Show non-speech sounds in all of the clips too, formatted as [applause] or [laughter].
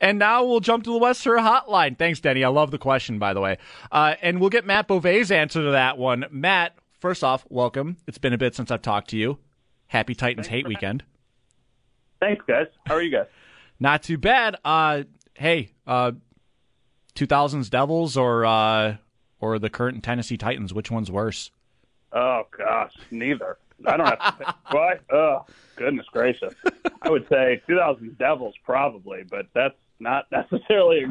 And now we'll jump to the Western Hotline. Thanks, Denny. I love the question, by the way. Uh, and we'll get Matt Bove's answer to that one. Matt, first off, welcome. It's been a bit since I've talked to you. Happy Titans Thanks, Hate man. Weekend. Thanks, guys. How are you guys? [laughs] Not too bad. Uh, hey, uh, 2000s Devils or uh, or the current Tennessee Titans? Which one's worse? Oh gosh, neither. I don't have to think. What? Oh, goodness gracious. I would say 2000 Devils probably, but that's not necessarily.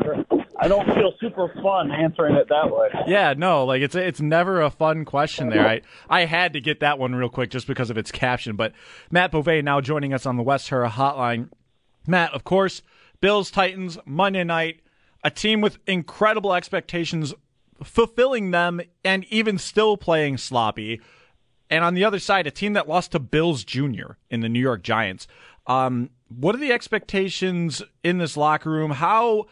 I don't feel super fun answering it that way. Yeah, no, like it's it's never a fun question there. I I had to get that one real quick just because of its caption. But Matt Bove now joining us on the West Hura Hotline. Matt, of course, Bills Titans Monday night, a team with incredible expectations, fulfilling them, and even still playing sloppy. And on the other side, a team that lost to Bills Jr. in the New York Giants. Um, what are the expectations in this locker room? How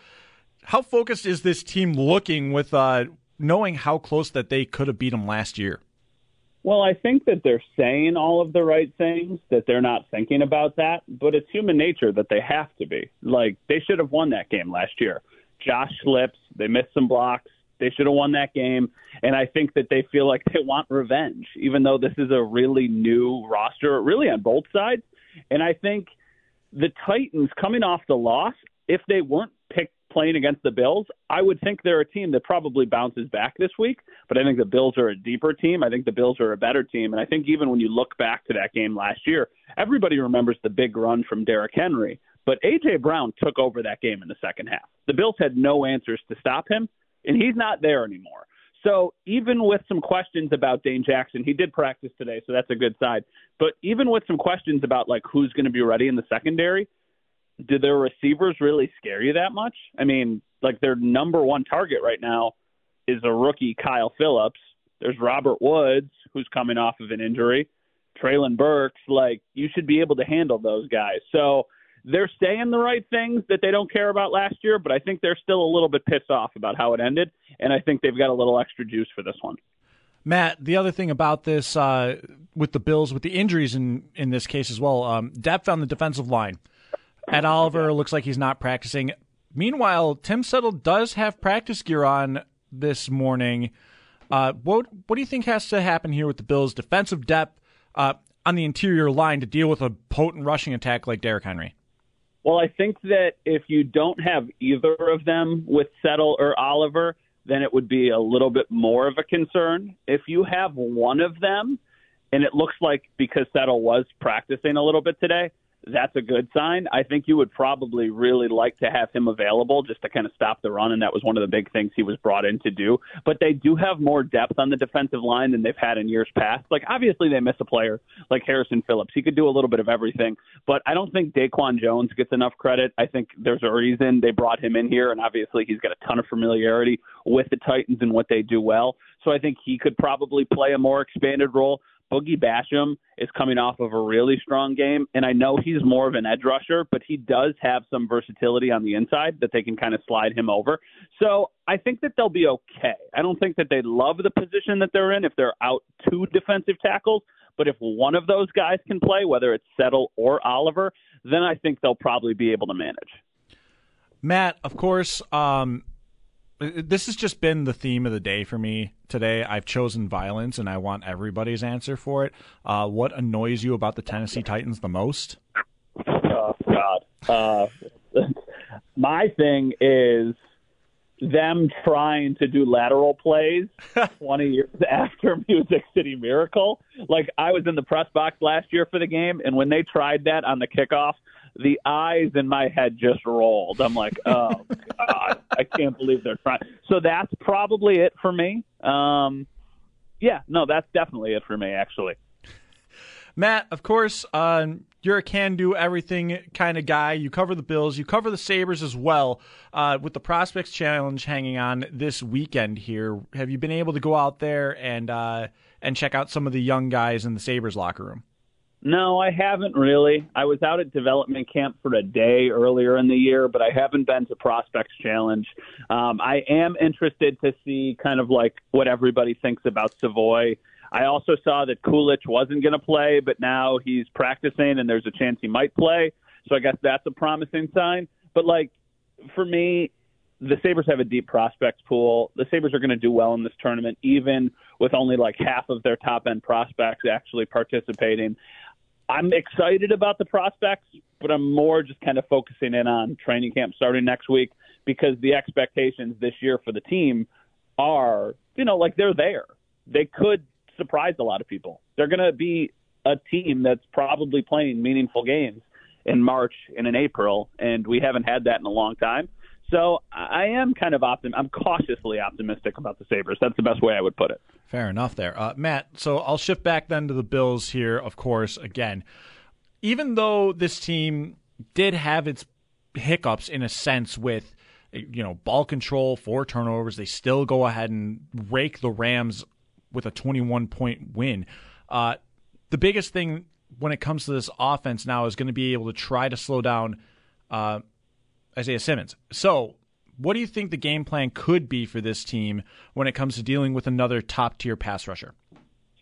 how focused is this team looking with uh, knowing how close that they could have beat them last year? Well, I think that they're saying all of the right things, that they're not thinking about that, but it's human nature that they have to be. Like, they should have won that game last year. Josh slips, they missed some blocks. They should have won that game. And I think that they feel like they want revenge, even though this is a really new roster, really on both sides. And I think the Titans coming off the loss, if they weren't picked playing against the Bills, I would think they're a team that probably bounces back this week. But I think the Bills are a deeper team. I think the Bills are a better team. And I think even when you look back to that game last year, everybody remembers the big run from Derrick Henry. But A.J. Brown took over that game in the second half. The Bills had no answers to stop him, and he's not there anymore. So even with some questions about Dane Jackson, he did practice today, so that's a good side. But even with some questions about like who's going to be ready in the secondary, do their receivers really scare you that much? I mean, like their number one target right now is a rookie Kyle Phillips. There's Robert Woods, who's coming off of an injury. Treylon Burks, like you should be able to handle those guys. So they're saying the right things that they don't care about last year, but I think they're still a little bit pissed off about how it ended, and I think they've got a little extra juice for this one. Matt, the other thing about this uh, with the Bills, with the injuries in in this case as well, um, depth on the defensive line. Ed Oliver looks like he's not practicing. Meanwhile, Tim Settle does have practice gear on this morning. Uh, what what do you think has to happen here with the Bills' defensive depth uh, on the interior line to deal with a potent rushing attack like Derrick Henry? Well, I think that if you don't have either of them with Settle or Oliver, then it would be a little bit more of a concern. If you have one of them, and it looks like because Settle was practicing a little bit today, that's a good sign. I think you would probably really like to have him available just to kind of stop the run, and that was one of the big things he was brought in to do. But they do have more depth on the defensive line than they've had in years past. Like obviously they miss a player like Harrison Phillips. He could do a little bit of everything, but I don't think DaQuan Jones gets enough credit. I think there's a reason they brought him in here, and obviously he's got a ton of familiarity with the Titans and what they do well. So I think he could probably play a more expanded role. Boogie Basham is coming off of a really strong game, and I know he's more of an edge rusher, but he does have some versatility on the inside that they can kind of slide him over. So I think that they'll be okay. I don't think that they love the position that they're in if they're out two defensive tackles, but if one of those guys can play, whether it's Settle or Oliver, then I think they'll probably be able to manage. Matt, of course, um, this has just been the theme of the day for me today. I've chosen violence, and I want everybody's answer for it. Uh, what annoys you about the Tennessee Titans the most? Oh God. Uh, [laughs] My thing is them trying to do lateral plays [laughs] 20 years after Music City Miracle. Like I was in the press box last year for the game, and when they tried that on the kickoff, the eyes in my head just rolled. I'm like, oh [laughs] god, I can't believe they're trying. So that's probably it for me. Um, yeah, no, that's definitely it for me, actually. Matt, of course, uh, you're a can do everything kind of guy. You cover the Bills, you cover the Sabres as well. Uh, with the Prospects Challenge hanging on this weekend here, have you been able to go out there and uh, and check out some of the young guys in the Sabres locker room? No, I haven't really. I was out at development camp for a day earlier in the year, but I haven't been to Prospects Challenge. Um, I am interested to see kind of like what everybody thinks about Savoie. I also saw that Kulich wasn't going to play, but now he's practicing and there's a chance he might play. So I guess that's a promising sign. But like for me, the Sabres have a deep prospects pool. The Sabres are going to do well in this tournament, even with only like half of their top end prospects actually participating. I'm excited about the prospects, but I'm more just kind of focusing in on training camp starting next week because the expectations this year for the team are, you know, like they're there. They could surprise a lot of people. They're going to be a team that's probably playing meaningful games in March and in April, and we haven't had that in a long time. So I am kind of optim. I'm cautiously optimistic about the Sabres. That's the best way I would put it. Fair enough there, uh, Matt. So I'll shift back then to the Bills here. Of course, again, even though this team did have its hiccups in a sense with you know ball control, four turnovers, they still go ahead and rake the Rams with a 21 point win. Uh, the biggest thing when it comes to this offense now is going to be able to try to slow down uh, Isaiah Simmons. So, what do you think the game plan could be for this team when it comes to dealing with another top tier pass rusher?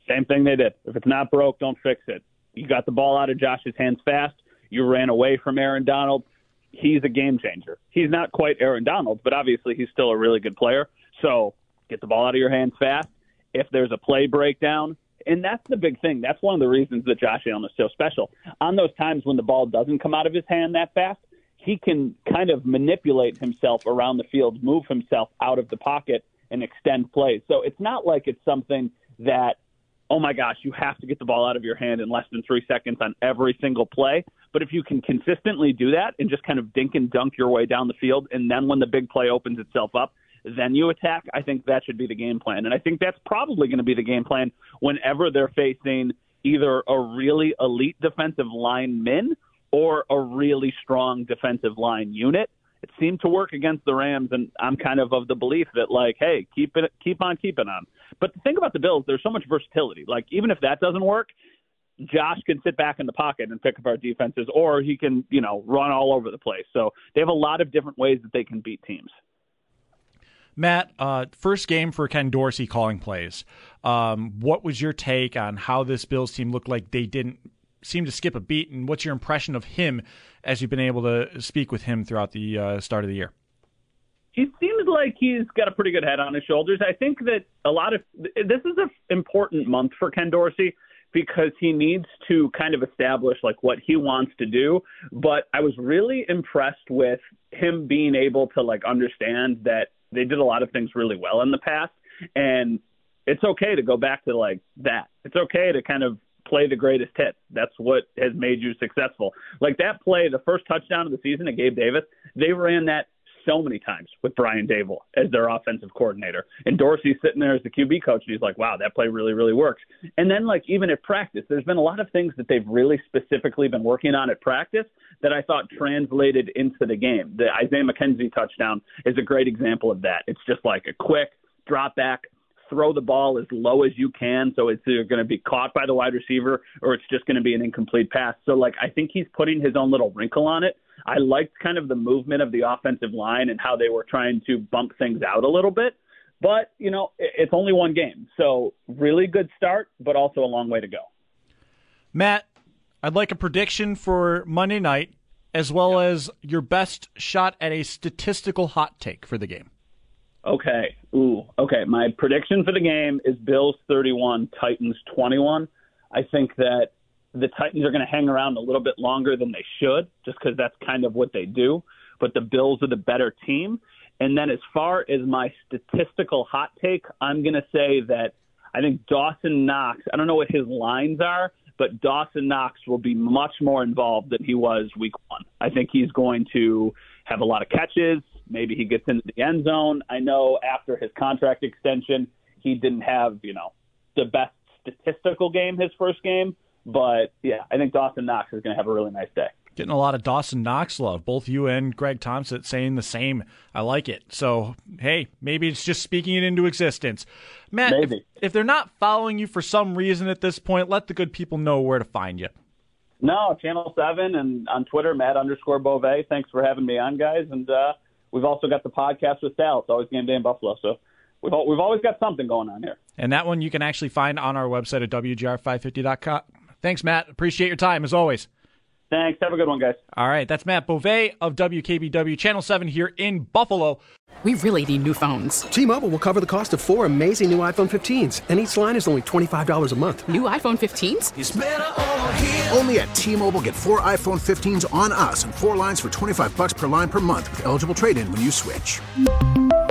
Same thing they did. If it's not broke, don't fix it. You got the ball out of Josh's hands fast. You ran away from Aaron Donald. He's a game changer. He's not quite Aaron Donald, but obviously he's still a really good player. So get the ball out of your hands fast. If there's a play breakdown, and that's the big thing. That's one of the reasons that Josh Allen is so special. On those times when the ball doesn't come out of his hand that fast, he can kind of manipulate himself around the field, move himself out of the pocket, and extend plays. So it's not like it's something that, oh my gosh, you have to get the ball out of your hand in less than three seconds on every single play. But if you can consistently do that and just kind of dink and dunk your way down the field, and then when the big play opens itself up, then you attack, I think that should be the game plan. And I think that's probably going to be the game plan whenever they're facing either a really elite defensive lineman or a really strong defensive line unit. It seemed to work against the Rams, and I'm kind of of the belief that like, hey, keep it, keep on keeping on. But the thing about the Bills, there's so much versatility. Like even if that doesn't work, Josh can sit back in the pocket and pick up our defenses, or he can, you know, run all over the place. So they have a lot of different ways that they can beat teams. Matt, uh, first game for Ken Dorsey calling plays. Um, what was your take on how this Bills team looked like they didn't seem to skip a beat, and what's your impression of him as you've been able to speak with him throughout the uh, start of the year? He seems like he's got a pretty good head on his shoulders. I think that a lot of this is an important month for Ken Dorsey because he needs to kind of establish like what he wants to do. But I was really impressed with him being able to like understand that they did a lot of things really well in the past, and it's okay to go back to like that. It's okay to kind of play the greatest hits. That's what has made you successful. Like that play, the first touchdown of the season at Gabe Davis, they ran that so many times with Brian Daboll as their offensive coordinator. And Dorsey's sitting there as the QB coach, and he's like, wow, that play really, really works. And then, like, even at practice, there's been a lot of things that they've really specifically been working on at practice that I thought translated into the game. The Isaiah McKenzie touchdown is a great example of that. It's just like a quick drop back, throw the ball as low as you can so it's either going to be caught by the wide receiver or it's just going to be an incomplete pass. So like I think he's putting his own little wrinkle on it. I liked kind of the movement of the offensive line and how they were trying to bump things out a little bit. But, you know, it's only one game. So really good start, but also a long way to go. Matt, I'd like a prediction for Monday night as well as your best shot at a statistical hot take for the game. Okay. Ooh. Okay. My prediction for the game is Bills 31, Titans 21. I think that the Titans are going to hang around a little bit longer than they should, just because that's kind of what they do. but the Bills are the better team. And then as far as my statistical hot take, I'm going to say that I think Dawson Knox, I don't know what his lines are, but Dawson Knox will be much more involved than he was week one. I think he's going to have a lot of catches. Maybe he gets into the end zone. I know after his contract extension, he didn't have, you know, the best statistical game his first game. But yeah, I think Dawson Knox is going to have a really nice day. Getting a lot of Dawson Knox love. Both you and Greg Thompson saying the same. I like it. So, hey, maybe it's just speaking it into existence. Matt, if, if, they're not following you for some reason at this point, let the good people know where to find you. No, Channel 7 and on Twitter, Matt underscore Bove. Thanks for having me on, guys. And uh, we've also got the podcast with Sal. It's always game day in Buffalo. So we've, we've always got something going on here. And that one you can actually find on our website at WGR550.com. Thanks, Matt. Appreciate your time as always. Thanks. Have a good one, guys. All right. That's Matt Bove of WKBW Channel 7 here in Buffalo. We really need new phones. T Mobile will cover the cost of four amazing new iPhone 15s, and each line is only $25 a month. New iPhone 15s? Only at T Mobile get four iPhone 15s on us and four lines for 25 bucks per line per month with eligible trade in when you switch.